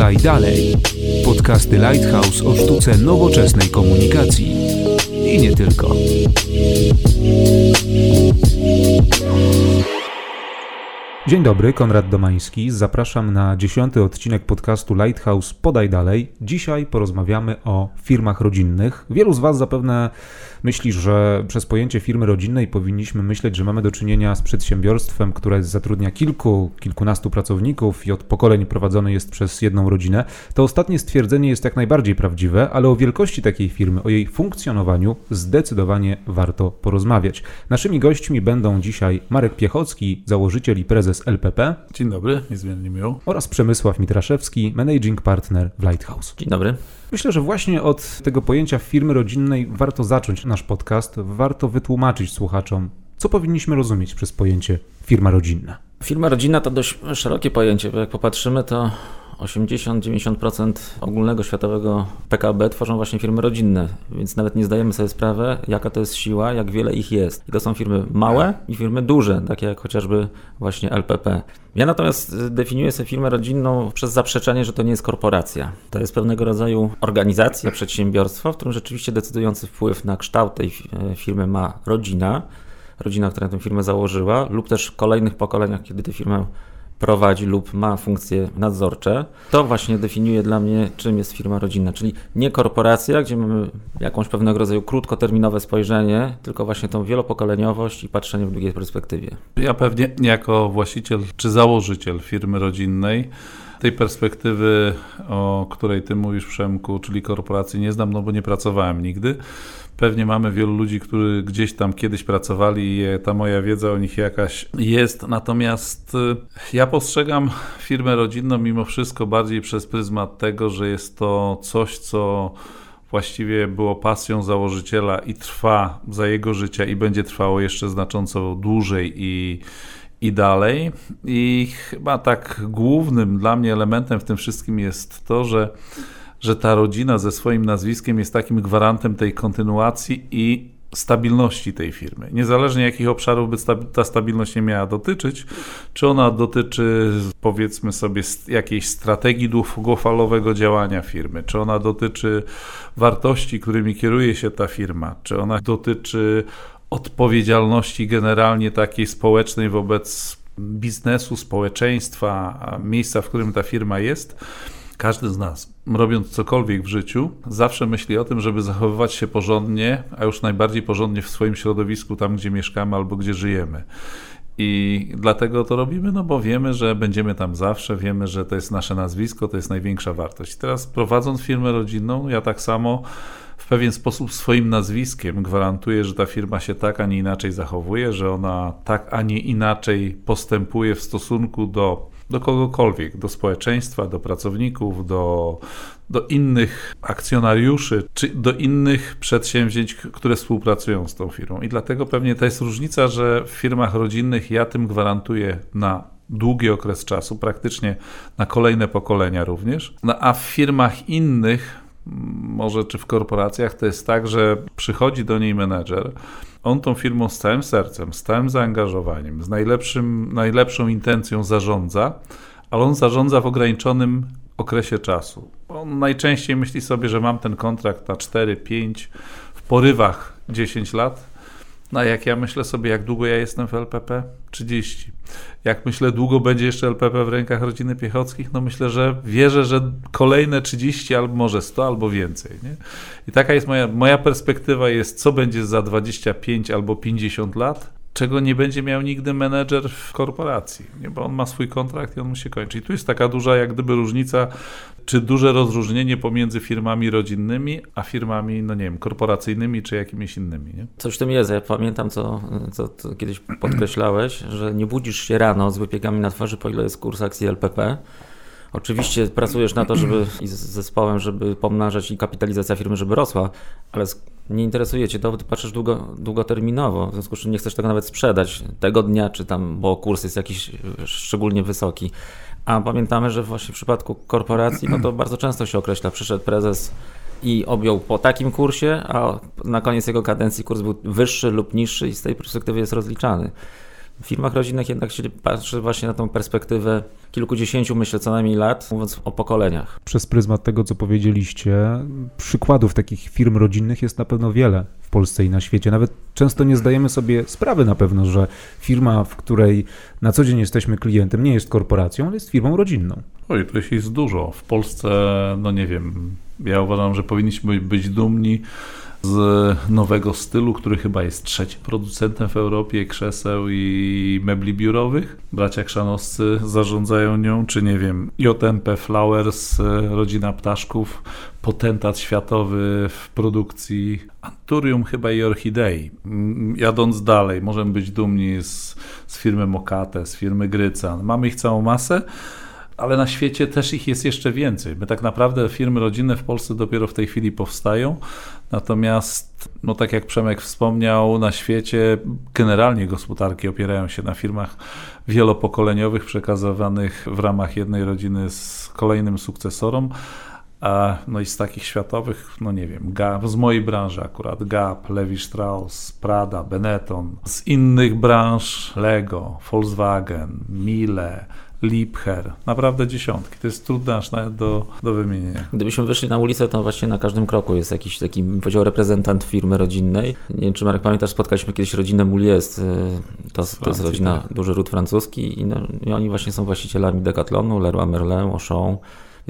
Podaj dalej. Podcasty Lighthouse o sztuce nowoczesnej komunikacji. I nie tylko. Dzień dobry, Konrad Domański. Zapraszam na dziesiąty odcinek podcastu Lighthouse Podaj Dalej. Dzisiaj porozmawiamy o firmach rodzinnych. Wielu z Was zapewne myśli, że przez pojęcie firmy rodzinnej powinniśmy myśleć, że mamy do czynienia z przedsiębiorstwem, które zatrudnia kilku, kilkunastu pracowników i od pokoleń prowadzone jest przez jedną rodzinę. To ostatnie stwierdzenie jest jak najbardziej prawdziwe, ale o wielkości takiej firmy, o jej funkcjonowaniu zdecydowanie warto porozmawiać. Naszymi gośćmi będą dzisiaj Marek Piechocki, założyciel i prezes LPP. Dzień dobry, niezmiernie miło. Oraz Przemysław Mitraszewski, managing partner w Lighthouse. Dzień dobry. Myślę, że właśnie od tego pojęcia firmy rodzinnej warto zacząć nasz podcast. Warto wytłumaczyć słuchaczom, co powinniśmy rozumieć przez pojęcie firma rodzinna. Firma rodzinna to dość szerokie pojęcie, bo jak popatrzymy, to 80-90% ogólnego światowego PKB tworzą właśnie firmy rodzinne, więc nawet nie zdajemy sobie sprawy, jaka to jest siła, jak wiele ich jest. I to są firmy małe i firmy duże, takie jak chociażby właśnie LPP. Ja natomiast definiuję sobie firmę rodzinną przez zaprzeczenie, że to nie jest korporacja. To jest pewnego rodzaju organizacja, przedsiębiorstwo, w którym rzeczywiście decydujący wpływ na kształt tej firmy ma rodzina, rodzina, która tę firmę założyła, lub też w kolejnych pokoleniach, kiedy tę firmę prowadzi lub ma funkcje nadzorcze. To właśnie definiuje dla mnie, czym jest firma rodzinna, czyli nie korporacja, gdzie mamy jakąś pewnego rodzaju krótkoterminowe spojrzenie, tylko właśnie tą wielopokoleniowość i patrzenie w długiej perspektywie. Ja pewnie jako właściciel czy założyciel firmy rodzinnej tej perspektywy, o której ty mówisz, Przemku, czyli korporacji, nie znam, no bo nie pracowałem nigdy. Pewnie mamy wielu ludzi, którzy gdzieś tam kiedyś pracowali i ta moja wiedza o nich jakaś jest. Natomiast y, ja postrzegam firmę rodzinną mimo wszystko bardziej przez pryzmat tego, że jest to coś, co właściwie było pasją założyciela i trwa za jego życia i będzie trwało jeszcze znacząco dłużej i i dalej. I chyba tak głównym dla mnie elementem w tym wszystkim jest to, że, że ta rodzina ze swoim nazwiskiem jest takim gwarantem tej kontynuacji i stabilności tej firmy. Niezależnie jakich obszarów by ta stabilność nie miała dotyczyć, czy ona dotyczy powiedzmy sobie jakiejś strategii długofalowego działania firmy, czy ona dotyczy wartości, którymi kieruje się ta firma, czy ona dotyczy odpowiedzialności generalnie takiej społecznej wobec biznesu, społeczeństwa, miejsca, w którym ta firma jest. Każdy z nas, robiąc cokolwiek w życiu, zawsze myśli o tym, żeby zachowywać się porządnie, a już najbardziej porządnie w swoim środowisku, tam gdzie mieszkamy albo gdzie żyjemy. I dlatego to robimy, no bo wiemy, że będziemy tam zawsze, wiemy, że to jest nasze nazwisko, to jest największa wartość. teraz prowadząc firmę rodzinną, ja tak samo w pewien sposób swoim nazwiskiem gwarantuje, że ta firma się tak, a nie inaczej zachowuje, że ona tak, a nie inaczej postępuje w stosunku do, do kogokolwiek, do społeczeństwa, do pracowników, do, do innych akcjonariuszy, czy do innych przedsięwzięć, które współpracują z tą firmą. I dlatego pewnie to jest różnica, że w firmach rodzinnych ja tym gwarantuję na długi okres czasu, praktycznie na kolejne pokolenia również, no, a w firmach innych może czy w korporacjach to jest tak, że przychodzi do niej menedżer, on tą firmą z całym sercem, z całym zaangażowaniem, z najlepszym, najlepszą intencją zarządza, ale on zarządza w ograniczonym okresie czasu. On najczęściej myśli sobie, że mam ten kontrakt na 4, 5, w porywach 10 lat, no jak ja myślę sobie, jak długo ja jestem w LPP? 30. Jak myślę, długo będzie jeszcze LPP w rękach rodziny Piechockich? No myślę, że wierzę, że kolejne 30 albo może 100 albo więcej. Nie? I taka jest moja, moja perspektywa jest, co będzie za 25 albo 50 lat, czego nie będzie miał nigdy menedżer w korporacji, nie? bo on ma swój kontrakt i on musi kończyć. I tu jest taka duża jak gdyby różnica, czy duże rozróżnienie pomiędzy firmami rodzinnymi, a firmami, no nie wiem, korporacyjnymi, czy jakimiś innymi. Nie? Coś w tym jest. Ja pamiętam, co, co, co kiedyś podkreślałeś, że nie budzisz się rano z wypiekami na twarzy, po ile jest kurs akcji LPP, Oczywiście pracujesz na to, żeby i z zespołem, żeby pomnażać i kapitalizacja firmy, żeby rosła, ale nie interesuje cię to, ty patrzysz długo, długoterminowo, w związku z czym nie chcesz tego nawet sprzedać tego dnia, czy tam, bo kurs jest jakiś szczególnie wysoki. A pamiętamy, że właśnie w przypadku korporacji, no to bardzo często się określa, przyszedł prezes i objął po takim kursie, a na koniec jego kadencji kurs był wyższy lub niższy i z tej perspektywy jest rozliczany. W firmach rodzinnych jednak się patrzy właśnie na tą perspektywę kilkudziesięciu, myślę, co najmniej lat, mówiąc o pokoleniach. Przez pryzmat tego, co powiedzieliście, przykładów takich firm rodzinnych jest na pewno wiele w Polsce i na świecie. Nawet często nie zdajemy sobie sprawy na pewno, że firma, w której na co dzień jesteśmy klientem, nie jest korporacją, ale jest firmą rodzinną. Oj, to jest dużo. W Polsce, no nie wiem, ja uważam, że powinniśmy być dumni z nowego stylu, który chyba jest trzecim producentem w Europie krzeseł i mebli biurowych. Bracia Krzanowscy zarządzają nią, czy nie wiem, JMP Flowers, rodzina ptaszków, potentat światowy w produkcji Anturium chyba i orchidei. Jadąc dalej, możemy być dumni z, z firmy Mokate, z firmy Grycan. Mamy ich całą masę, ale na świecie też ich jest jeszcze więcej. My tak naprawdę firmy rodzinne w Polsce dopiero w tej chwili powstają, natomiast, no tak jak Przemek wspomniał, na świecie generalnie gospodarki opierają się na firmach wielopokoleniowych przekazywanych w ramach jednej rodziny z kolejnym sukcesorom. A, no i z takich światowych, no nie wiem, Gap, z mojej branży akurat, Gap, Levi Strauss, Prada, Benetton, z innych branż Lego, Volkswagen, Miele, Liebherr, naprawdę dziesiątki. To jest trudne aż nawet do, do wymienienia. Gdybyśmy wyszli na ulicę, to właśnie na każdym kroku jest jakiś taki, powiedział, reprezentant firmy rodzinnej. Nie wiem, czy Marek pamiętasz, spotkaliśmy kiedyś rodzinę Moulies, y, to, to jest rodzina, tak. duży ród francuski i, no, i oni właśnie są właścicielami Decathlonu, Leroy Merlin, Auchan,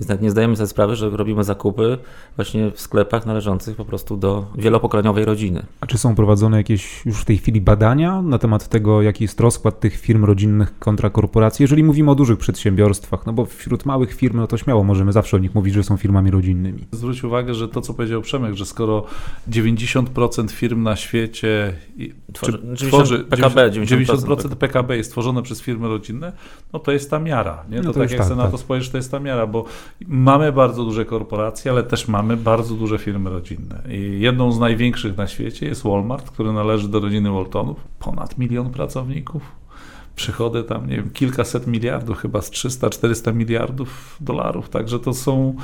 więc nawet nie zdajemy sobie sprawy, że robimy zakupy właśnie w sklepach należących po prostu do wielopokoleniowej rodziny. A czy są prowadzone jakieś już w tej chwili badania na temat tego, jaki jest rozkład tych firm rodzinnych kontra korporacji? Jeżeli mówimy o dużych przedsiębiorstwach, no bo wśród małych firm, no to śmiało możemy zawsze o nich mówić, że są firmami rodzinnymi. Zwróć uwagę, że to, co powiedział Przemek, że skoro 90% firm na świecie tworzy, tworzy PKB, 90%, 90% PKB jest tworzone przez firmy rodzinne, no to jest ta miara. Nie? To, no to tak jak tak, sobie tak. na to spojrzysz, to jest ta miara, bo mamy bardzo duże korporacje, ale też mamy bardzo duże firmy rodzinne. I jedną z największych na świecie jest Walmart, który należy do rodziny Waltonów. Ponad milion pracowników. Przychody tam, nie wiem, kilkaset miliardów, chyba z 300-400 miliardów dolarów. Także to są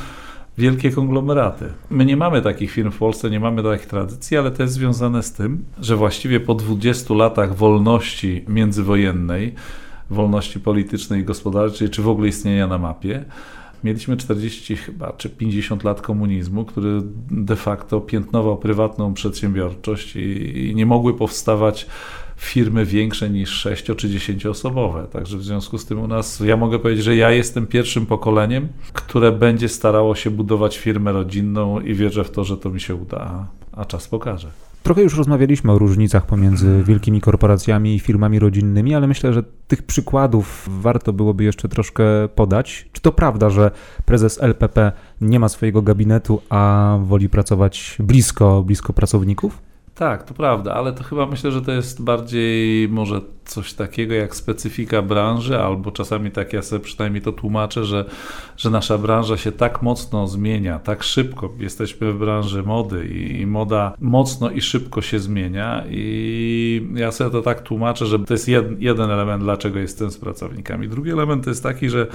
wielkie konglomeraty. My nie mamy takich firm w Polsce, nie mamy takich tradycji, ale to jest związane z tym, że właściwie po 20 latach wolności międzywojennej, wolności politycznej i gospodarczej, czy w ogóle istnienia na mapie, Mieliśmy 40 chyba, czy 50 lat komunizmu, który de facto piętnował prywatną przedsiębiorczość i, i nie mogły powstawać firmy większe niż 6 czy 10 osobowe. Także w związku z tym u nas, ja mogę powiedzieć, że ja jestem pierwszym pokoleniem, które będzie starało się budować firmę rodzinną i wierzę w to, że to mi się uda, a czas pokaże. Trochę już rozmawialiśmy o różnicach pomiędzy wielkimi korporacjami i firmami rodzinnymi, ale myślę, że tych przykładów warto byłoby jeszcze troszkę podać. Czy to prawda, że prezes LPP nie ma swojego gabinetu, a woli pracować blisko, blisko pracowników? Tak, to prawda, ale to chyba myślę, że to jest bardziej może coś takiego jak specyfika branży, albo czasami tak ja sobie przynajmniej to tłumaczę, że, że nasza branża się tak mocno zmienia, tak szybko. Jesteśmy w branży mody i, i moda mocno i szybko się zmienia i ja sobie to tak tłumaczę, że to jest jed, jeden element, dlaczego jestem z pracownikami. Drugi element to jest taki, że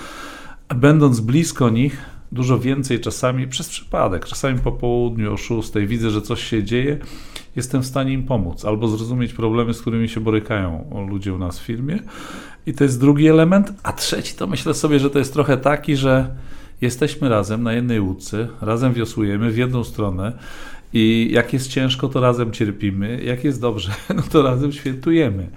będąc blisko nich, dużo więcej czasami przez przypadek, czasami po południu o 6 widzę, że coś się dzieje, jestem w stanie im pomóc albo zrozumieć problemy, z którymi się borykają ludzie u nas w firmie. I to jest drugi element. A trzeci to myślę sobie, że to jest trochę taki, że jesteśmy razem na jednej łódce, razem wiosłujemy w jedną stronę. I jak jest ciężko, to razem cierpimy. Jak jest dobrze, no to razem świętujemy.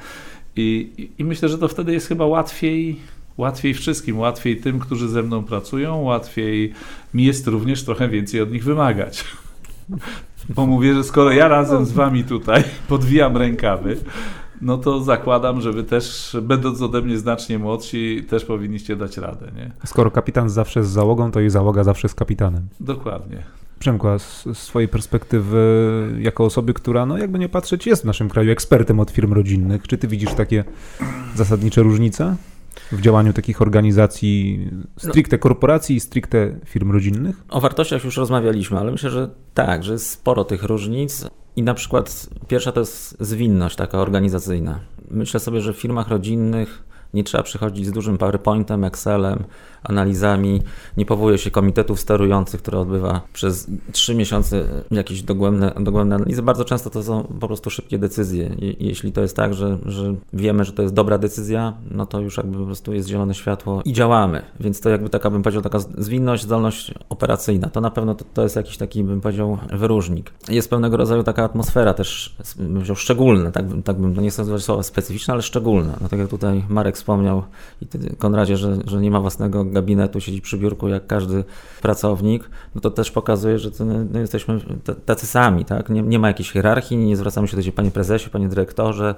I, i, I, myślę, że to wtedy jest chyba łatwiej Łatwiej wszystkim, łatwiej tym, którzy ze mną pracują, łatwiej mi jest również trochę więcej od nich wymagać. Bo mówię, że skoro ja razem z wami tutaj podwijam rękawy, no to zakładam, że wy też, będąc ode mnie znacznie młodsi, też powinniście dać radę. Nie? Skoro kapitan zawsze z załogą, to i załoga zawsze z kapitanem. Dokładnie. Przemku, a z swojej perspektywy, jako osoby, która, no jakby nie patrzeć, jest w naszym kraju ekspertem od firm rodzinnych, czy ty widzisz takie zasadnicze różnice? W działaniu takich organizacji stricte korporacji i stricte firm rodzinnych? O wartościach już rozmawialiśmy, ale myślę, że tak, że jest sporo tych różnic i na przykład pierwsza to jest zwinność taka organizacyjna. Myślę sobie, że w firmach rodzinnych Nie trzeba przychodzić z dużym PowerPointem, Excelem, analizami. Nie powołuje się komitetów sterujących, które odbywa przez trzy miesiące jakieś dogłębne, dogłębne analizy. Bardzo często to są po prostu szybkie decyzje. I, jeśli to jest tak, że, że wiemy, że to jest dobra decyzja, no to już jakby po prostu jest zielone światło i działamy. Więc to jakby taka, bym powiedział, taka zwinność, zdolność operacyjna. To na pewno to, to jest jakiś taki, bym powiedział, wyróżnik. Jest pewnego rodzaju taka atmosfera też, bym powiedział, szczególna, tak bym, tak bym, no nie chcę nazywać słowa specyficzna, ale szczególna. No tak jak tutaj Marek wspomniał i ty, Konradzie, że, że nie ma własnego gabinetu, siedzi przy biurku jak każdy pracownik, no to też pokazuje, że to, no, jesteśmy tacy sami, tak? Nie, nie ma jakiejś hierarchii, nie zwracamy się do siebie, panie prezesie, panie dyrektorze,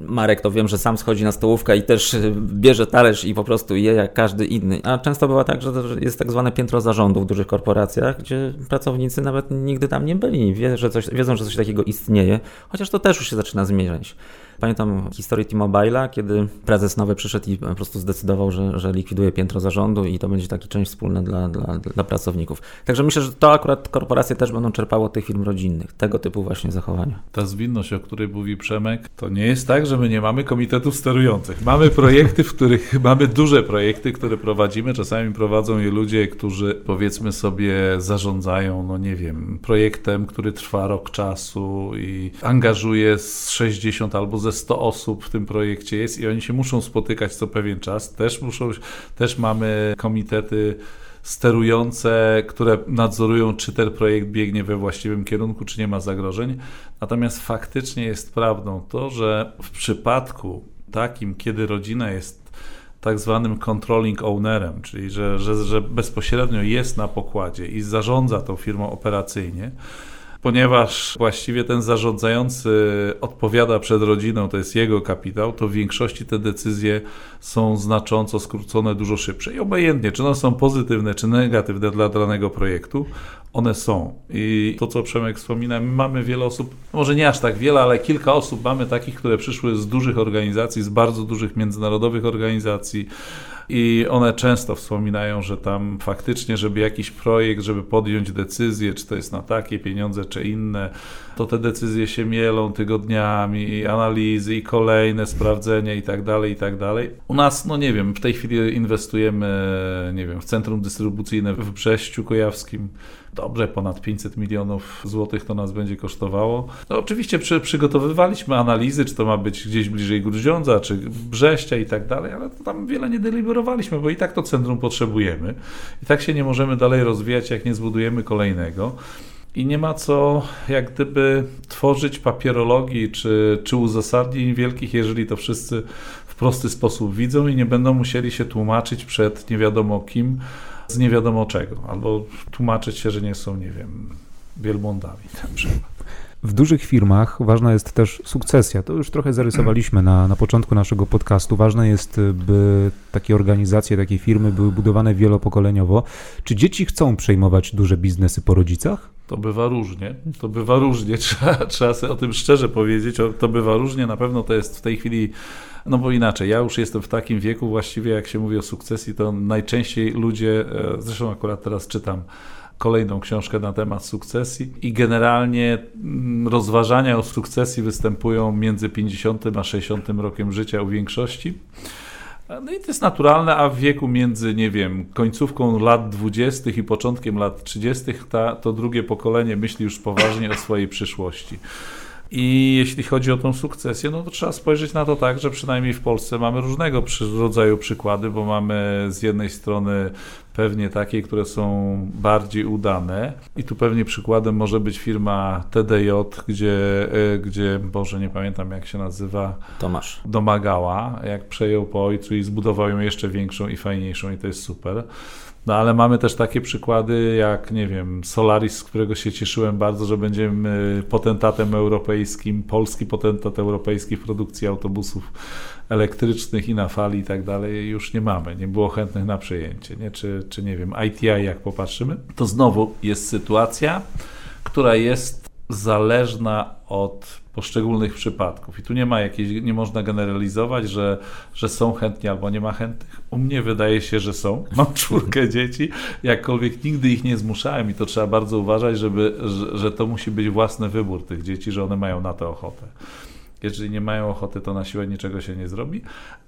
Marek to wiem, że sam schodzi na stołówkę i też bierze talerz i po prostu je jak każdy inny. A często bywa tak, że jest tak zwane piętro zarządu w dużych korporacjach, gdzie pracownicy nawet nigdy tam nie byli. Wie, że coś, wiedzą, że coś takiego istnieje, chociaż to też już się zaczyna zmieniać. Pamiętam historię T-Mobile'a, kiedy prezes nowy przyszedł i po prostu zdecydował, że, że likwiduje piętro zarządu i to będzie taki część wspólna dla, dla, dla pracowników. Także myślę, że to akurat korporacje też będą czerpały od tych firm rodzinnych, tego typu właśnie zachowania. Ta zwinność, o której mówi Przemek, to nie jest tak, że my nie mamy komitetów sterujących. Mamy projekty, w których mamy duże projekty, które prowadzimy. Czasami prowadzą je ludzie, którzy powiedzmy sobie zarządzają, no nie wiem, projektem, który trwa rok czasu i angażuje z 60 albo ze 100 osób w tym projekcie jest i oni się muszą spotykać co pewien czas. Też muszą, też mamy komitety sterujące, które nadzorują, czy ten projekt biegnie we właściwym kierunku, czy nie ma zagrożeń. Natomiast faktycznie jest prawdą to, że w przypadku takim, kiedy rodzina jest tak zwanym controlling ownerem, czyli że, że, że bezpośrednio jest na pokładzie i zarządza tą firmą operacyjnie, ponieważ właściwie ten zarządzający odpowiada przed rodziną, to jest jego kapitał, to w większości te decyzje są znacząco skrócone, dużo szybsze. I obojętnie, czy one są pozytywne, czy negatywne dla danego projektu, one są. I to, co Przemek wspomina, my mamy wiele osób, może nie aż tak wiele, ale kilka osób mamy takich, które przyszły z dużych organizacji, z bardzo dużych międzynarodowych organizacji, i one często wspominają, że tam faktycznie, żeby jakiś projekt, żeby podjąć decyzję, czy to jest na takie pieniądze, czy inne, to te decyzje się mielą tygodniami, i analizy, i kolejne sprawdzenia, i tak dalej, i tak dalej. U nas, no nie wiem, w tej chwili inwestujemy, nie wiem, w centrum dystrybucyjne w Brześciu Kujawskim, dobrze ponad 500 milionów złotych to nas będzie kosztowało. No oczywiście przy, przygotowywaliśmy analizy, czy to ma być gdzieś bliżej Grudziądza, czy Brześcia i tak dalej, ale tam wiele nie deliberowaliśmy, bo i tak to centrum potrzebujemy. I tak się nie możemy dalej rozwijać, jak nie zbudujemy kolejnego. I nie ma co jak gdyby tworzyć papierologii czy, czy uzasadnień wielkich, jeżeli to wszyscy w prosty sposób widzą i nie będą musieli się tłumaczyć przed nie wiadomo kim, z nie wiadomo czego, albo tłumaczyć się, że nie są, nie wiem, wielbłądami na przykład. W dużych firmach ważna jest też sukcesja. To już trochę zarysowaliśmy na, na początku naszego podcastu. Ważne jest, by takie organizacje, takie firmy były budowane wielopokoleniowo. Czy dzieci chcą przejmować duże biznesy po rodzicach? To bywa różnie. To bywa różnie. Trzeba, trzeba sobie o tym szczerze powiedzieć. To bywa różnie. Na pewno to jest w tej chwili no bo inaczej, ja już jestem w takim wieku, właściwie jak się mówi o sukcesji, to najczęściej ludzie, e, zresztą akurat teraz czytam kolejną książkę na temat sukcesji i generalnie mm, rozważania o sukcesji występują między 50 a 60 rokiem życia u większości. No i to jest naturalne, a w wieku między, nie wiem, końcówką lat 20. i początkiem lat 30. Ta, to drugie pokolenie myśli już poważnie o swojej przyszłości. I jeśli chodzi o tą sukcesję, no to trzeba spojrzeć na to tak, że przynajmniej w Polsce mamy różnego rodzaju przykłady, bo mamy z jednej strony pewnie takie, które są bardziej udane. I tu pewnie przykładem może być firma TDJ, gdzie, e, gdzie Boże, nie pamiętam jak się nazywa. Tomasz. Domagała, jak przejął po ojcu i zbudował ją jeszcze większą i fajniejszą i to jest super. No ale mamy też takie przykłady jak, nie wiem, Solaris, z którego się cieszyłem bardzo, że będziemy potentatem europejskim, polski potentat europejski w produkcji autobusów elektrycznych i na fali i tak dalej. Już nie mamy, nie było chętnych na przejęcie, nie? Czy, czy nie wiem, ITI jak popatrzymy, to znowu jest sytuacja, która jest zależna od poszczególnych przypadków. I tu nie ma jakiejś, nie można generalizować, że, że są chętni albo nie ma chętnych. U mnie wydaje się, że są. Mam czwórkę dzieci, jakkolwiek nigdy ich nie zmuszałem i to trzeba bardzo uważać, żeby, że, że to musi być własny wybór tych dzieci, że one mają na to ochotę. Jeżeli nie mają ochoty, to na siłę niczego się nie zrobi,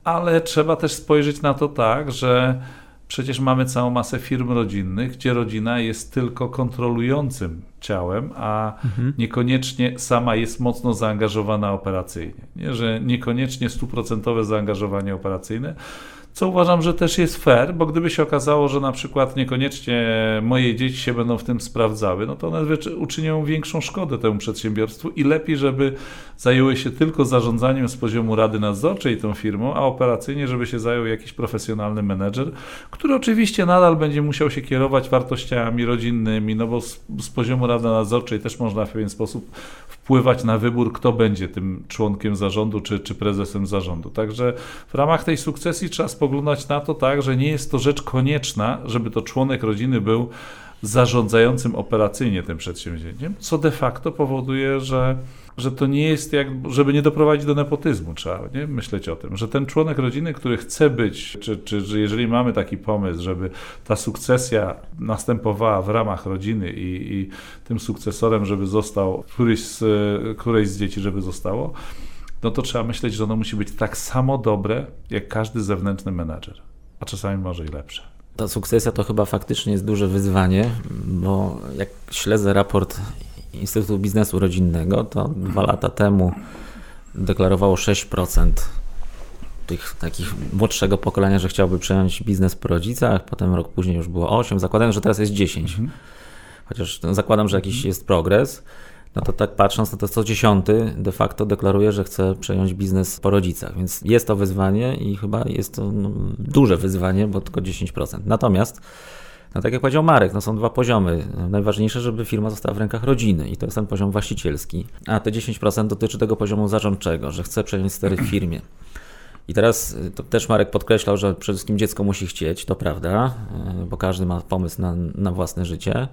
ale trzeba też spojrzeć na to tak, że Przecież mamy całą masę firm rodzinnych, gdzie rodzina jest tylko kontrolującym ciałem, a mhm. niekoniecznie sama jest mocno zaangażowana operacyjnie. Nie? Że niekoniecznie stuprocentowe zaangażowanie operacyjne co uważam, że też jest fair, bo gdyby się okazało, że na przykład niekoniecznie moje dzieci się będą w tym sprawdzały, no to one uczynią większą szkodę temu przedsiębiorstwu i lepiej, żeby zajęły się tylko zarządzaniem z poziomu rady nadzorczej tą firmą, a operacyjnie, żeby się zajął jakiś profesjonalny menedżer, który oczywiście nadal będzie musiał się kierować wartościami rodzinnymi, no bo z, z poziomu rady nadzorczej też można w pewien sposób wpływać na wybór, kto będzie tym członkiem zarządu czy, czy prezesem zarządu. Także w ramach tej sukcesji trzeba spoglądać na to tak, że nie jest to rzecz konieczna, żeby to członek rodziny był zarządzającym operacyjnie tym przedsięwzięciem, co de facto powoduje, że że to nie jest jak, żeby nie doprowadzić do nepotyzmu, trzeba nie? myśleć o tym, że ten członek rodziny, który chce być, czy, czy że jeżeli mamy taki pomysł, żeby ta sukcesja następowała w ramach rodziny i, i tym sukcesorem, żeby został któryś z, któreś z dzieci, żeby zostało, no to trzeba myśleć, że ono musi być tak samo dobre, jak każdy zewnętrzny menadżer, a czasami może i lepsze. Ta sukcesja to chyba faktycznie jest duże wyzwanie, bo jak śledzę raport Instytutu Biznesu Rodzinnego, to dwa lata temu deklarowało 6% tych takich młodszego pokolenia, że chciałby przejąć biznes po rodzicach, potem rok później już było 8, zakładając, że teraz jest 10. Mhm. Chociaż zakładam, że jakiś jest progres, no to tak patrząc, no to co dziesiąty de facto deklaruje, że chce przejąć biznes po rodzicach, więc jest to wyzwanie i chyba jest to no, duże wyzwanie, bo tylko 10%. Natomiast no tak jak powiedział Marek, no są dwa poziomy. Najważniejsze, żeby firma została w rękach rodziny i to jest ten poziom właścicielski. A te 10% dotyczy tego poziomu zarządczego, że chce przejąć stery w firmie. I teraz y, to też Marek podkreślał, że przede wszystkim dziecko musi chcieć, to prawda, y, bo każdy ma pomysł na, na własne życie.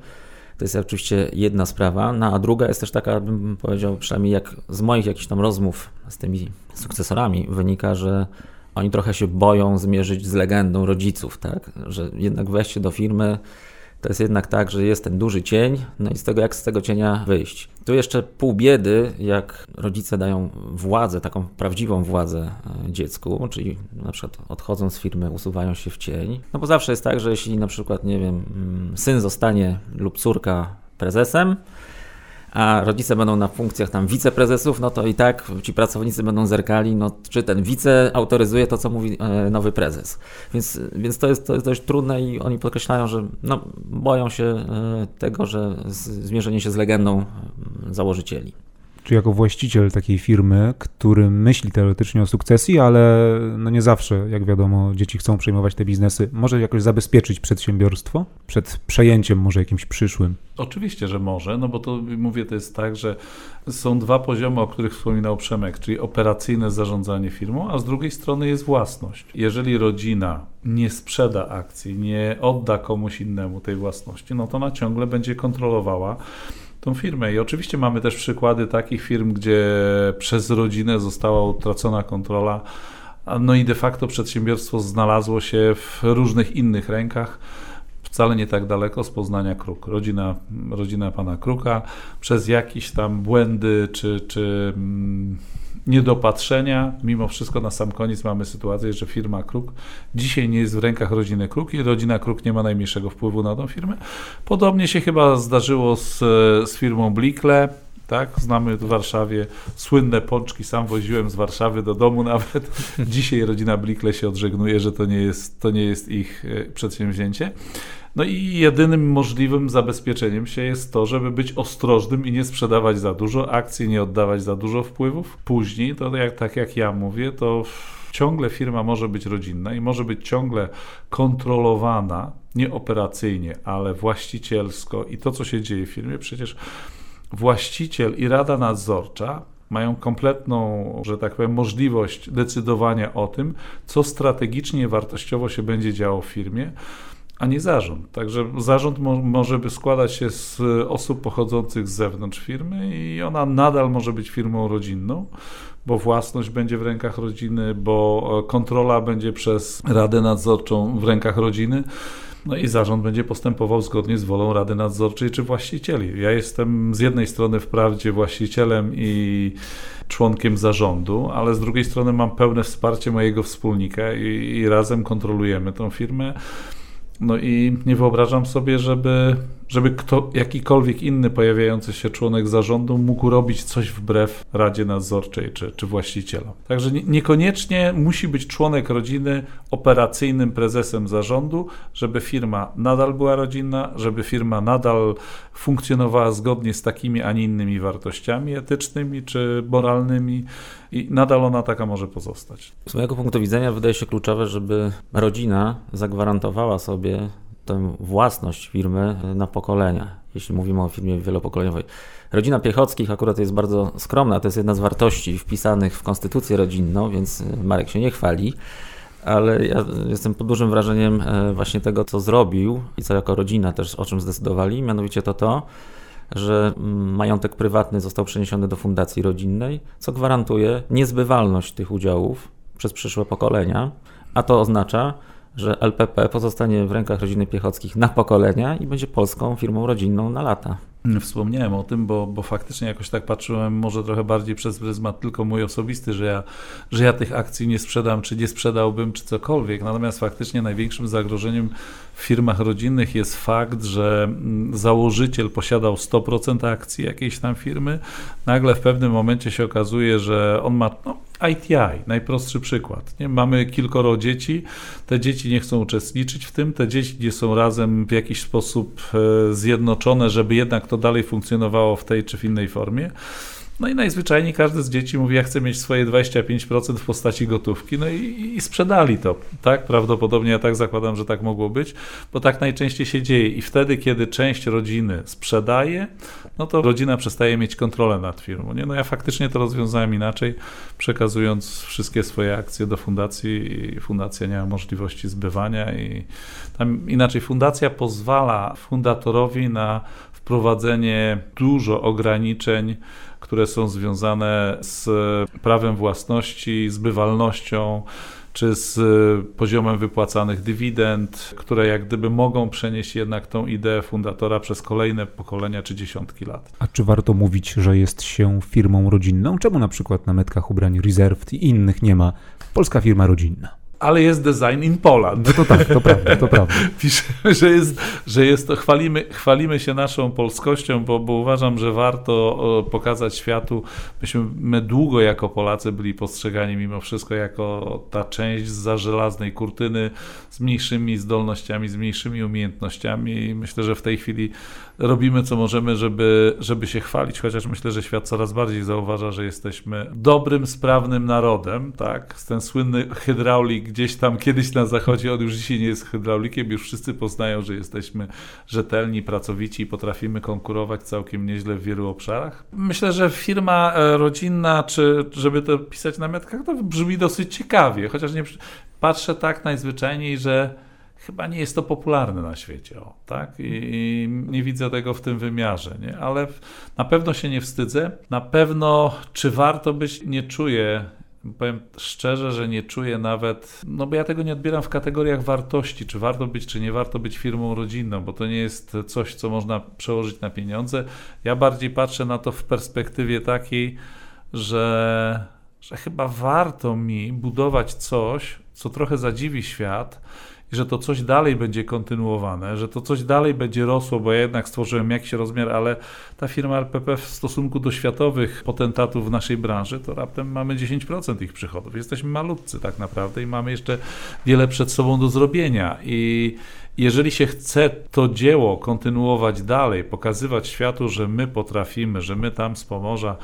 To jest oczywiście jedna sprawa, no, a druga jest też taka, bym powiedział, przynajmniej jak z moich jakichś tam rozmów z tymi sukcesorami wynika, że oni trochę się boją zmierzyć z legendą rodziców, tak? Że jednak wejście do firmy to jest jednak tak, że jest ten duży cień, no i z tego jak z tego cienia wyjść. Tu jeszcze pół biedy, jak rodzice dają władzę, taką prawdziwą władzę e, dziecku, czyli na przykład odchodzą z firmy, usuwają się w cień. No bo zawsze jest tak, że jeśli na przykład, nie wiem, mm, syn zostanie lub córka prezesem, a rodzice będą na funkcjach tam wiceprezesów, no to i tak ci pracownicy będą zerkali, no, czy ten wice autoryzuje to, co mówi e, nowy prezes. Więc, więc to, jest, to jest dość trudne i oni podkreślają, że no, boją się e, tego, że zmierzenie się z legendą założycieli czy jako właściciel takiej firmy, który myśli teoretycznie o sukcesji, ale no nie zawsze, jak wiadomo, dzieci chcą przejmować te biznesy, może jakoś zabezpieczyć przedsiębiorstwo przed przejęciem może jakimś przyszłym? Oczywiście, że może, no bo to mówię, to jest tak, że są dwa poziomy, o których wspominał Przemek, czyli operacyjne zarządzanie firmą, a z drugiej strony jest własność. Jeżeli rodzina nie sprzeda akcji, nie odda komuś innemu tej własności, no to ona ciągle będzie kontrolowała tą firmę. I oczywiście mamy też przykłady takich firm, gdzie przez rodzinę została utracona kontrola, no i de facto przedsiębiorstwo znalazło się w różnych innych rękach wcale nie tak daleko z Poznania Kruk. Rodzina, rodzina pana Kruka przez jakieś tam błędy czy, czy mm, niedopatrzenia, mimo wszystko na sam koniec mamy sytuację, że firma Kruk dzisiaj nie jest w rękach rodziny Kruk i rodzina Kruk nie ma najmniejszego wpływu na tą firmę. Podobnie się chyba zdarzyło z, z firmą Blikle. Tak, znamy w Warszawie słynne pączki, sam woziłem z Warszawy do domu nawet. Dzisiaj rodzina Blikle się odżegnuje, że to nie jest, to nie jest ich e, przedsięwzięcie. No i jedynym możliwym zabezpieczeniem się jest to, żeby być ostrożnym i nie sprzedawać za dużo akcji, nie oddawać za dużo wpływów. Później, to jak, tak jak ja mówię, to ciągle firma może być rodzinna i może być ciągle kontrolowana, nie operacyjnie, ale właścicielsko i to, co się dzieje w firmie, przecież właściciel i rada nadzorcza mają kompletną, że tak powiem, możliwość decydowania o tym, co strategicznie, wartościowo się będzie działo w firmie a nie zarząd. Także zarząd mo może składać się z osób pochodzących z zewnątrz firmy i ona nadal może być firmą rodzinną, bo własność będzie w rękach rodziny, bo kontrola będzie przez Radę Nadzorczą w rękach rodziny. No i zarząd będzie postępował zgodnie z wolą Rady Nadzorczej czy właścicieli. Ja jestem z jednej strony wprawdzie właścicielem i członkiem zarządu, ale z drugiej strony mam pełne wsparcie mojego wspólnika i, i razem kontrolujemy tą firmę. No i nie wyobrażam sobie, żeby, żeby kto, jakikolwiek inny pojawiający się członek zarządu mógł robić coś wbrew Radzie Nadzorczej czy, czy właścicielom. Także nie, niekoniecznie musi być członek rodziny operacyjnym prezesem zarządu, żeby firma nadal była rodzinna, żeby firma nadal funkcjonowała zgodnie z takimi, a nie innymi wartościami etycznymi czy moralnymi i nadal ona taka może pozostać. Z mojego punktu widzenia wydaje się kluczowe, żeby rodzina zagwarantowała sobie tę własność firmy na pokolenia, jeśli mówimy o firmie wielopokoleniowej. Rodzina Piechockich akurat jest bardzo skromna, to jest jedna z wartości wpisanych w konstytucję rodzinną, więc Marek się nie chwali ale ja jestem pod dużym wrażeniem e, właśnie tego, co zrobił i co jako rodzina też o czym zdecydowali, mianowicie to to, że mm, majątek prywatny został przeniesiony do fundacji rodzinnej, co gwarantuje niezbywalność tych udziałów przez przyszłe pokolenia, a to oznacza, że LPP pozostanie w rękach rodziny Piechockich na pokolenia i będzie polską firmą rodzinną na lata. Wspomniałem o tym, bo, bo faktycznie jakoś tak patrzyłem może trochę bardziej przez pryzmat tylko mój osobisty, że ja, że ja tych akcji nie sprzedam, czy nie sprzedałbym, czy cokolwiek. Natomiast faktycznie największym zagrożeniem w firmach rodzinnych jest fakt, że mm, założyciel posiadał 100% akcji jakiejś tam firmy. Nagle w pewnym momencie się okazuje, że on ma no, ITI, najprostszy przykład. Nie? Mamy kilkoro dzieci, te dzieci nie chcą uczestniczyć w tym, te dzieci nie są razem w jakiś sposób e, zjednoczone, żeby jednak to dalej funkcjonowało w tej czy w innej formie. No i najzwyczajniej każdy z dzieci mówi, ja chcę mieć swoje 25% w postaci gotówki, no i, i, sprzedali to, tak? Prawdopodobnie ja tak zakładam, że tak mogło być, bo tak najczęściej się dzieje i wtedy, kiedy część rodziny sprzedaje, no to rodzina przestaje mieć kontrolę nad firmą, nie? No ja faktycznie to rozwiązałem inaczej, przekazując wszystkie swoje akcje do fundacji i fundacja nie ma możliwości zbywania i tam inaczej fundacja pozwala fundatorowi na wprowadzenie dużo ograniczeń, które są związane z prawem własności, z bywalnością czy z poziomem wypłacanych dywidend, które jak gdyby mogą przenieść jednak tą ideę fundatora przez kolejne pokolenia czy dziesiątki lat. A czy warto mówić, że jest się firmą rodzinną? Czemu na przykład na metkach ubrań Reserved i innych nie ma polska firma rodzinna? Ale jest design in Poland. No to tak, to prawda, to prawda. Piszemy, że jest, że jest to, chwalimy, chwalimy się naszą polskością, bo, bo uważam, że warto pokazać światu, myśmy my długo jako Polacy byli postrzegani mimo wszystko jako ta część za żelaznej kurtyny z mniejszymi zdolnościami, z mniejszymi umiejętnościami i myślę, że w tej chwili robimy co możemy, żeby, żeby się chwalić, chociaż myślę, że świat coraz bardziej zauważa, że jesteśmy dobrym, sprawnym narodem, tak? Ten słynny hydraulik gdzieś tam kiedyś na zachodzie, on już dzisiaj nie jest hydraulikiem, już wszyscy poznają, że jesteśmy rzetelni, pracowici i potrafimy konkurować całkiem nieźle w wielu obszarach. Myślę, że firma e, rodzinna, czy żeby to pisać na metkach, to brzmi dosyć ciekawie, chociaż nie patrzę tak najzwyczajniej, że chyba nie jest to popularne na świecie, o, tak? I, I, nie widzę tego w tym wymiarze, nie? Ale na pewno się nie wstydzę. Na pewno, czy warto być, nie czuję Powiem szczerze, że nie czuję nawet, no bo ja tego nie odbieram w kategoriach wartości, czy warto być, czy nie warto być firmą rodzinną, bo to nie jest coś, co można przełożyć na pieniądze. Ja bardziej patrzę na to w perspektywie takiej, że, że chyba warto mi budować coś, co trochę zadziwi świat, że to coś dalej będzie kontynuowane, że to coś dalej będzie rosło, bo ja jednak stworzyłem jakiś rozmiar, ale ta firma LPP w stosunku do światowych potentatów w naszej branży, to raptem mamy 10% ich przychodów. Jesteśmy malutcy tak naprawdę i mamy jeszcze wiele przed sobą do zrobienia i jeżeli się chce to dzieło kontynuować dalej, pokazywać światu, że my potrafimy, że my tam z Pomorza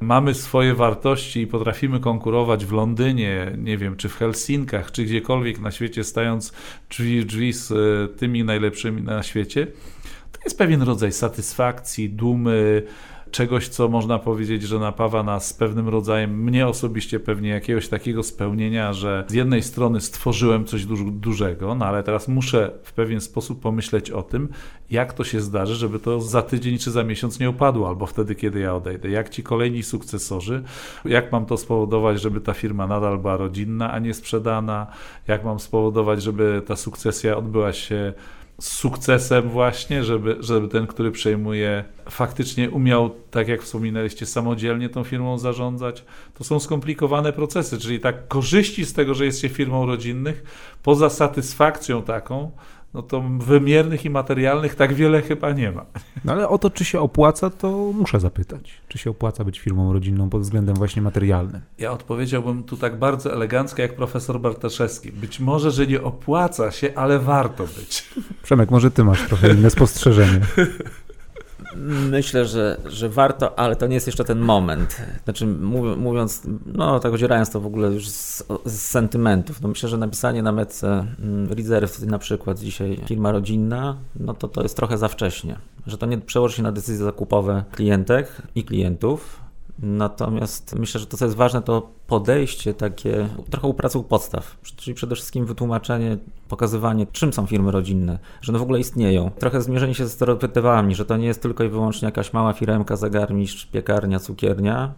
mamy swoje wartości i potrafimy konkurować w Londynie, nie wiem, czy w Helsinkach, czy gdziekolwiek na świecie, stając drzwi w drzwi z e, tymi najlepszymi na świecie, to jest pewien rodzaj satysfakcji, dumy, czegoś, co można powiedzieć, że napawa nas pewnym rodzajem, mnie osobiście pewnie jakiegoś takiego spełnienia, że z jednej strony stworzyłem coś dużego, no ale teraz muszę w pewien sposób pomyśleć o tym, jak to się zdarzy, żeby to za tydzień czy za miesiąc nie upadło, albo wtedy, kiedy ja odejdę. Jak ci kolejni sukcesorzy, jak mam to spowodować, żeby ta firma nadal była rodzinna, a nie sprzedana, jak mam spowodować, żeby ta sukcesja odbyła się z sukcesem właśnie, żeby, żeby ten, który przejmuje, faktycznie umiał, tak jak wspominaliście, samodzielnie tą firmą zarządzać. To są skomplikowane procesy, czyli tak korzyści z tego, że jest się firmą rodzinnych, poza satysfakcją taką, no to wymiernych i materialnych tak wiele chyba nie ma. No ale o to, czy się opłaca, to muszę zapytać. Czy się opłaca być firmą rodzinną pod względem właśnie materialnym? Ja odpowiedziałbym tu tak bardzo elegancko jak profesor Bartoszewski. Być może, że nie opłaca się, ale warto być. Przemek, może ty masz trochę inne spostrzeżenie. Myślę, że, że warto, ale to nie jest jeszcze ten moment. Znaczy, mówiąc, no tak odzierając to w ogóle już z, z sentymentów, no myślę, że napisanie na metce mm, Reserve na przykład dzisiaj firma rodzinna, no to to jest trochę za wcześnie. Że to nie przełoży się na decyzje zakupowe klientek i klientów, Natomiast myślę, że to, co jest ważne, to podejście takie, trochę u pracy u podstaw, czyli przede wszystkim wytłumaczenie, pokazywanie, czym są firmy rodzinne, że one w ogóle istnieją. Trochę zmierzenie się ze stereotypami, że to nie jest tylko i wyłącznie jakaś mała firemka, zegarmistrz, piekarnia, cukiernia,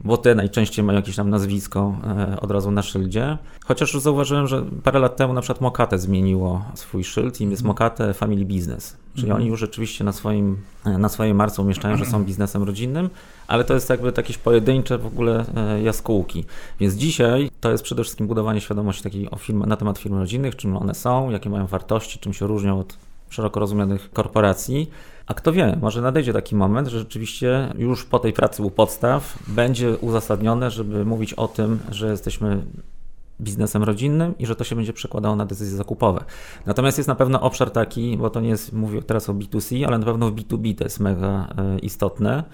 bo te najczęściej mają jakieś tam nazwisko e, od razu na szyldzie. Chociaż już zauważyłem, że parę lat temu na przykład Mokate zmieniło swój szyld i jest Mokate Family Business. Czyli mhm. oni już rzeczywiście na, swoim, e, na swojej marce umieszczają, że są biznesem rodzinnym, ale to jest jakby jakieś pojedyncze w ogóle e, jaskółki. Więc dzisiaj to jest przede wszystkim budowanie świadomości takiej o firmy, na temat firm rodzinnych, czym one są, jakie mają wartości, czym się różnią od szeroko rozumianych korporacji. A kto wie, może nadejdzie taki moment, że rzeczywiście już po tej pracy u podstaw będzie uzasadnione, żeby mówić o tym, że jesteśmy biznesem rodzinnym i że to się będzie przekładało na decyzje zakupowe. Natomiast jest na pewno obszar taki, bo to nie jest, mówię teraz o B2C, ale na pewno w B2B to jest mega e, istotne,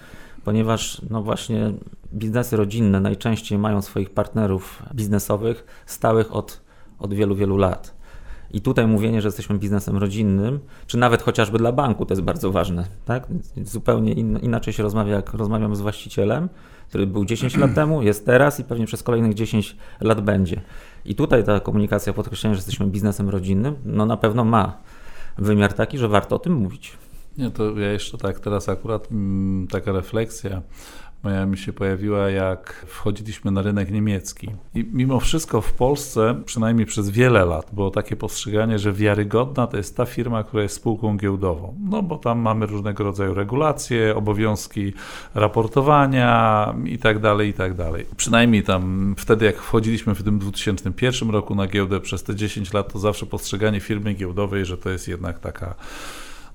ponieważ no właśnie biznesy rodzinne najczęściej mają swoich partnerów biznesowych stałych od, od wielu, wielu lat. I tutaj mówienie, że jesteśmy biznesem rodzinnym, czy nawet chociażby dla banku, to jest bardzo ważne. Tak? Zupełnie in, inaczej się rozmawia, jak rozmawiam z właścicielem, który był 10 lat temu, jest teraz i pewnie przez kolejnych 10 lat będzie. I tutaj ta komunikacja, podkreślenie, że jesteśmy biznesem rodzinnym, no na pewno ma wymiar taki, że warto o tym mówić. Nie, to ja jeszcze tak, teraz akurat mm, taka refleksja moja mi się pojawiła, jak wchodziliśmy na rynek niemiecki. I mimo wszystko w Polsce, przynajmniej przez wiele lat, było takie postrzeganie, że wiarygodna to jest ta firma, która jest spółką giełdową. No bo tam mamy różnego rodzaju regulacje, obowiązki raportowania i tak dalej, i tak dalej. Przynajmniej tam wtedy, jak wchodziliśmy w tym 2001 roku na giełdę przez te 10 lat, to zawsze postrzeganie firmy giełdowej, że to jest jednak taka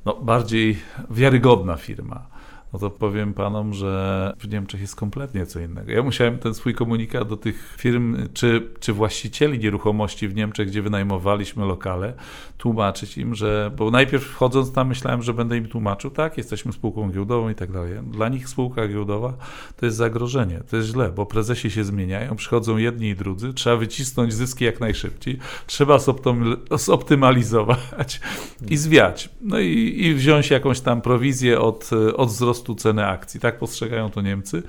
no, bardziej wiarygodna firma no to powiem panom, że w Niemczech jest kompletnie co innego. Ja musiałem ten swój komunikat do tych firm, czy, czy właścicieli nieruchomości w Niemczech, gdzie wynajmowaliśmy lokale, tłumaczyć im, że, bo najpierw wchodząc tam myślałem, że będę im tłumaczył, tak, jesteśmy spółką giełdową i tak dalej. Dla nich spółka giełdowa to jest zagrożenie, to jest źle, bo prezesi się zmieniają, przychodzą jedni i drudzy, trzeba wycisnąć zyski jak najszybciej, trzeba zoptymalizować i zwiać. No i, i wziąć jakąś tam prowizję od, od wzrostu wzrostu ceny akcji. Tak postrzegają to Niemcy.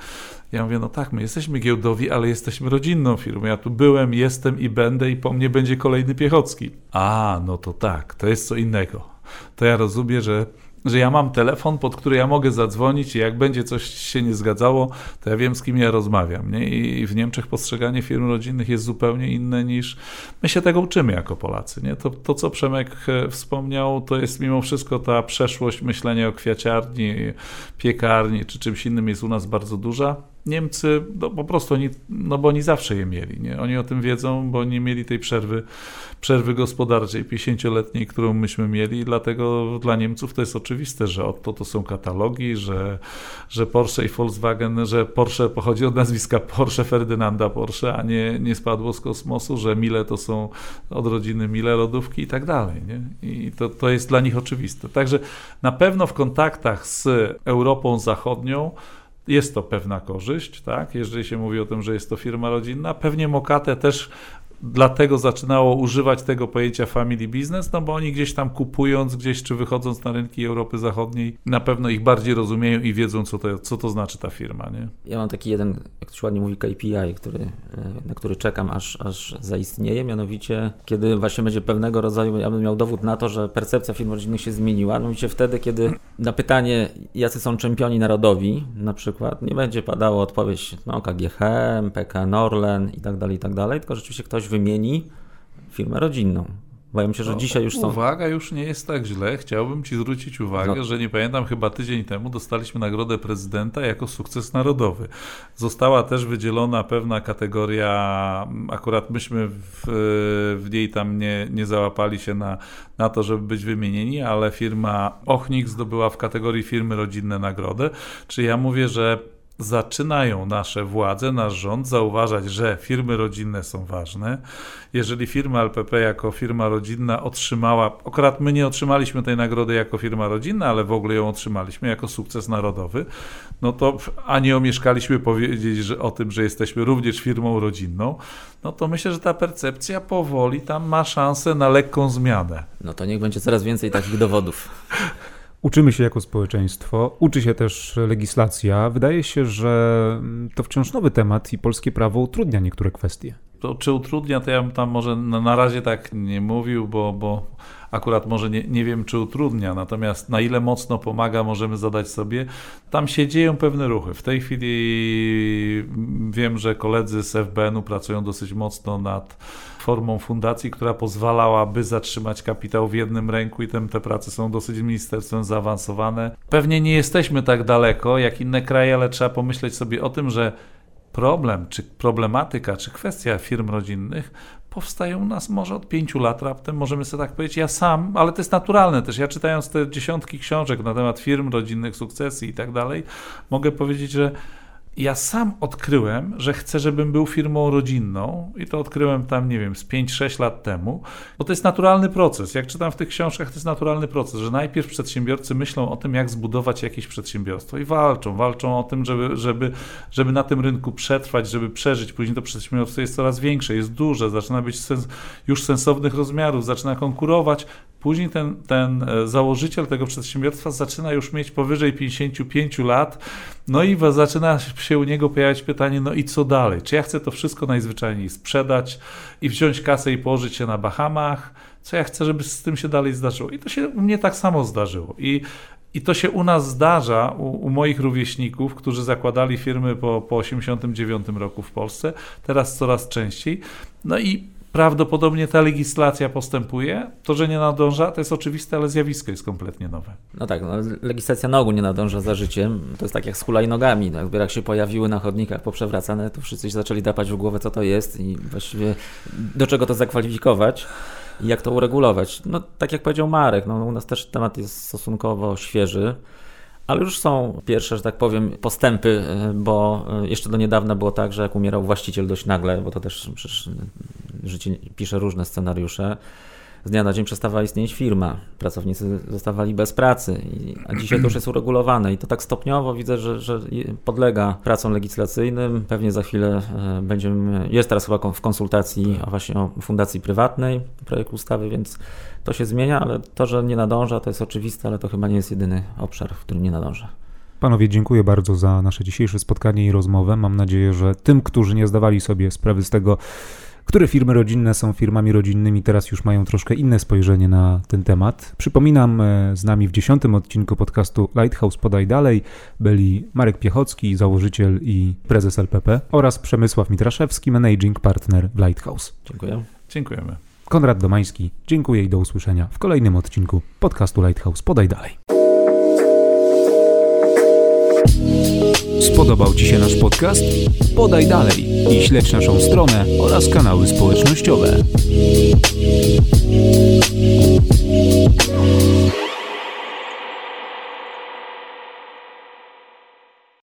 Ja mówię, no tak, my jesteśmy giełdowi, ale jesteśmy rodzinną firmą. Ja tu byłem, jestem i będę i po mnie będzie kolejny Piechocki. A, no to tak, to jest co innego. To ja rozumiem, że że ja mam telefon, pod który ja mogę zadzwonić i jak będzie coś się nie zgadzało, to ja wiem, z kim ja rozmawiam. Nie? I w Niemczech postrzeganie firm rodzinnych jest zupełnie inne niż my się tego uczymy jako Polacy. Nie? To, to, co Przemek e, wspomniał, to jest mimo wszystko ta przeszłość myślenia o kwiaciarni, piekarni czy czymś innym jest u nas bardzo duża. Niemcy no, po prostu oni, no bo oni zawsze je mieli, nie? Oni o tym wiedzą, bo nie mieli tej przerwy, przerwy gospodarczej 50-letniej, którą myśmy mieli dlatego dla Niemców to jest oczywiste, że oto to są katalogi, że, że Porsche i Volkswagen, że Porsche pochodzi od nazwiska Porsche Ferdynanda Porsche, a nie, nie spadło z kosmosu, że Mile to są od rodziny Mile lodówki i tak dalej, nie? I to, to jest dla nich oczywiste. Także na pewno w kontaktach z Europą Zachodnią jest to pewna korzyść, tak? Jeżeli się mówi o tym, że jest to firma rodzinna, pewnie Mokate też dlatego zaczynało używać tego pojęcia family business, no bo oni gdzieś tam kupując gdzieś czy wychodząc na rynki Europy Zachodniej, na pewno ich bardziej rozumieją i wiedzą, co to, co to znaczy ta firma. Nie? Ja mam taki jeden, jak to się ładnie mówi, KPI, który, e, na który czekam, aż, aż zaistnieje, mianowicie kiedy właśnie będzie pewnego rodzaju, ja bym miał dowód na to, że percepcja firm rodzinnych się zmieniła, mianowicie wtedy, kiedy na pytanie, jacy są czempioni narodowi, na przykład, nie będzie padało odpowiedź, no KGHM, PK Norlen i tak dalej, i tak dalej, tylko rzeczywiście ktoś wymieni firmę rodzinną. Wydaje się, że no, dzisiaj już są. Uwaga, już nie jest tak źle. Chciałbym Ci zwrócić uwagę, no. że nie pamiętam, chyba tydzień temu dostaliśmy nagrodę prezydenta jako sukces narodowy. Została też wydzielona pewna kategoria, akurat myśmy w, w niej tam nie, nie załapali się na, na to, żeby być wymienieni, ale firma Ochnik zdobyła w kategorii firmy rodzinne nagrodę. Czy ja mówię, że zaczynają nasze władze, nasz rząd zauważać, że firmy rodzinne są ważne. Jeżeli firma LPP jako firma rodzinna otrzymała, akurat my nie otrzymaliśmy tej nagrody jako firma rodzinna, ale w ogóle ją otrzymaliśmy jako sukces narodowy, no to a nie omieszkaliśmy powiedzieć że, o tym, że jesteśmy również firmą rodzinną, no to myślę, że ta percepcja powoli tam ma szansę na lekką zmianę. No to niech będzie coraz więcej takich dowodów. Uczymy się jako społeczeństwo, uczy się też legislacja. Wydaje się, że to wciąż nowy temat i polskie prawo utrudnia niektóre kwestie. To, czy utrudnia, to ja bym tam może na, razie tak nie mówił, bo, bo akurat może nie, nie wiem, czy utrudnia, natomiast na ile mocno pomaga, możemy zadać sobie. Tam się dzieją pewne ruchy. W tej chwili wiem, że koledzy z FBN-u pracują dosyć mocno nad formą fundacji, która pozwalałaby zatrzymać kapitał w jednym ręku i te, te prace są dosyć ministerstwem zaawansowane. Pewnie nie jesteśmy tak daleko jak inne kraje, ale trzeba pomyśleć sobie o tym, że problem, czy problematyka, czy kwestia firm rodzinnych powstają u nas może od pięciu lat raptem, możemy sobie tak powiedzieć. Ja sam, ale to jest naturalne też. Ja czytając te dziesiątki książek na temat firm rodzinnych, sukcesji i tak dalej, mogę powiedzieć, że ja sam odkryłem, że chcę, żebym był firmą rodzinną i to odkryłem tam, nie wiem, z 5-6 lat temu, bo to jest naturalny proces. Jak czytam w tych książkach, to jest naturalny proces, że najpierw przedsiębiorcy myślą o tym, jak zbudować jakieś przedsiębiorstwo i walczą, walczą o tym, żeby, żeby, żeby na tym rynku przetrwać, żeby przeżyć. Później to przedsiębiorstwo jest coraz większe, jest duże, zaczyna być sens, już sensownych rozmiarów, zaczyna konkurować, Później ten, ten e, założyciel tego przedsiębiorstwa zaczyna już mieć powyżej 55 lat, no i zaczyna się u niego pojawiać pytanie, no i co dalej? Czy ja chcę to wszystko najzwyczajniej sprzedać i wziąć kasę i położyć się na Bahamach? Co ja chcę, żeby z tym się dalej zdarzyło? I to się u mnie tak samo zdarzyło. I i to się u nas zdarza, u, u, moich rówieśników, którzy zakładali firmy po, po 89 roku w Polsce, teraz coraz częściej. No i prawdopodobnie ta legislacja postępuje. To, że nie nadąża, to jest oczywiste, ale zjawisko jest kompletnie nowe. No tak, no, legislacja na ogół nie nadąża za życiem. To jest tak jak z hulajnogami. Tak? Jak się pojawiły na chodnikach poprzewracane, to wszyscy się zaczęli dapać w głowę, co to jest i właściwie do czego to zakwalifikować i jak to uregulować. No tak jak powiedział Marek, no, u nas też temat jest stosunkowo świeży. Ale już są pierwsze, że tak powiem, postępy, e, bo e, jeszcze do niedawna było tak, że jak umierał właściciel dość nagle, bo to też przecież życie pisze różne scenariusze, z dnia na dzień przestawała istnieć firma, pracownicy zostawali bez pracy, a dzisiaj to już jest uregulowane i to tak stopniowo widzę, że, że podlega pracom legislacyjnym. Pewnie za chwilę e, będziemy, jest teraz chyba w konsultacji właśnie o fundacji prywatnej projekt ustawy, więc to się zmienia, ale to, że nie nadąża, to jest oczywiste, ale to chyba nie jest jedyny obszar, w którym nie nadąża. Panowie, dziękuję bardzo za nasze dzisiejsze spotkanie i rozmowę. Mam nadzieję, że tym, którzy nie zdawali sobie sprawy z tego, które firmy rodzinne są firmami rodzinnymi, teraz już mają troszkę inne spojrzenie na ten temat. Przypominam, e, z nami w dziesiątym odcinku podcastu Lighthouse Podaj Dalej byli Marek Piechocki, założyciel i prezes LPP oraz Przemysław Mitraszewski, managing partner w Lighthouse. Dziękuję. Dziękujemy. Konrad Domański, dziękuję i do usłyszenia w kolejnym odcinku podcastu Lighthouse Podaj Dalej. Spodobał Ci się nasz podcast? Podaj dalej i śledź naszą stronę oraz kanały społecznościowe.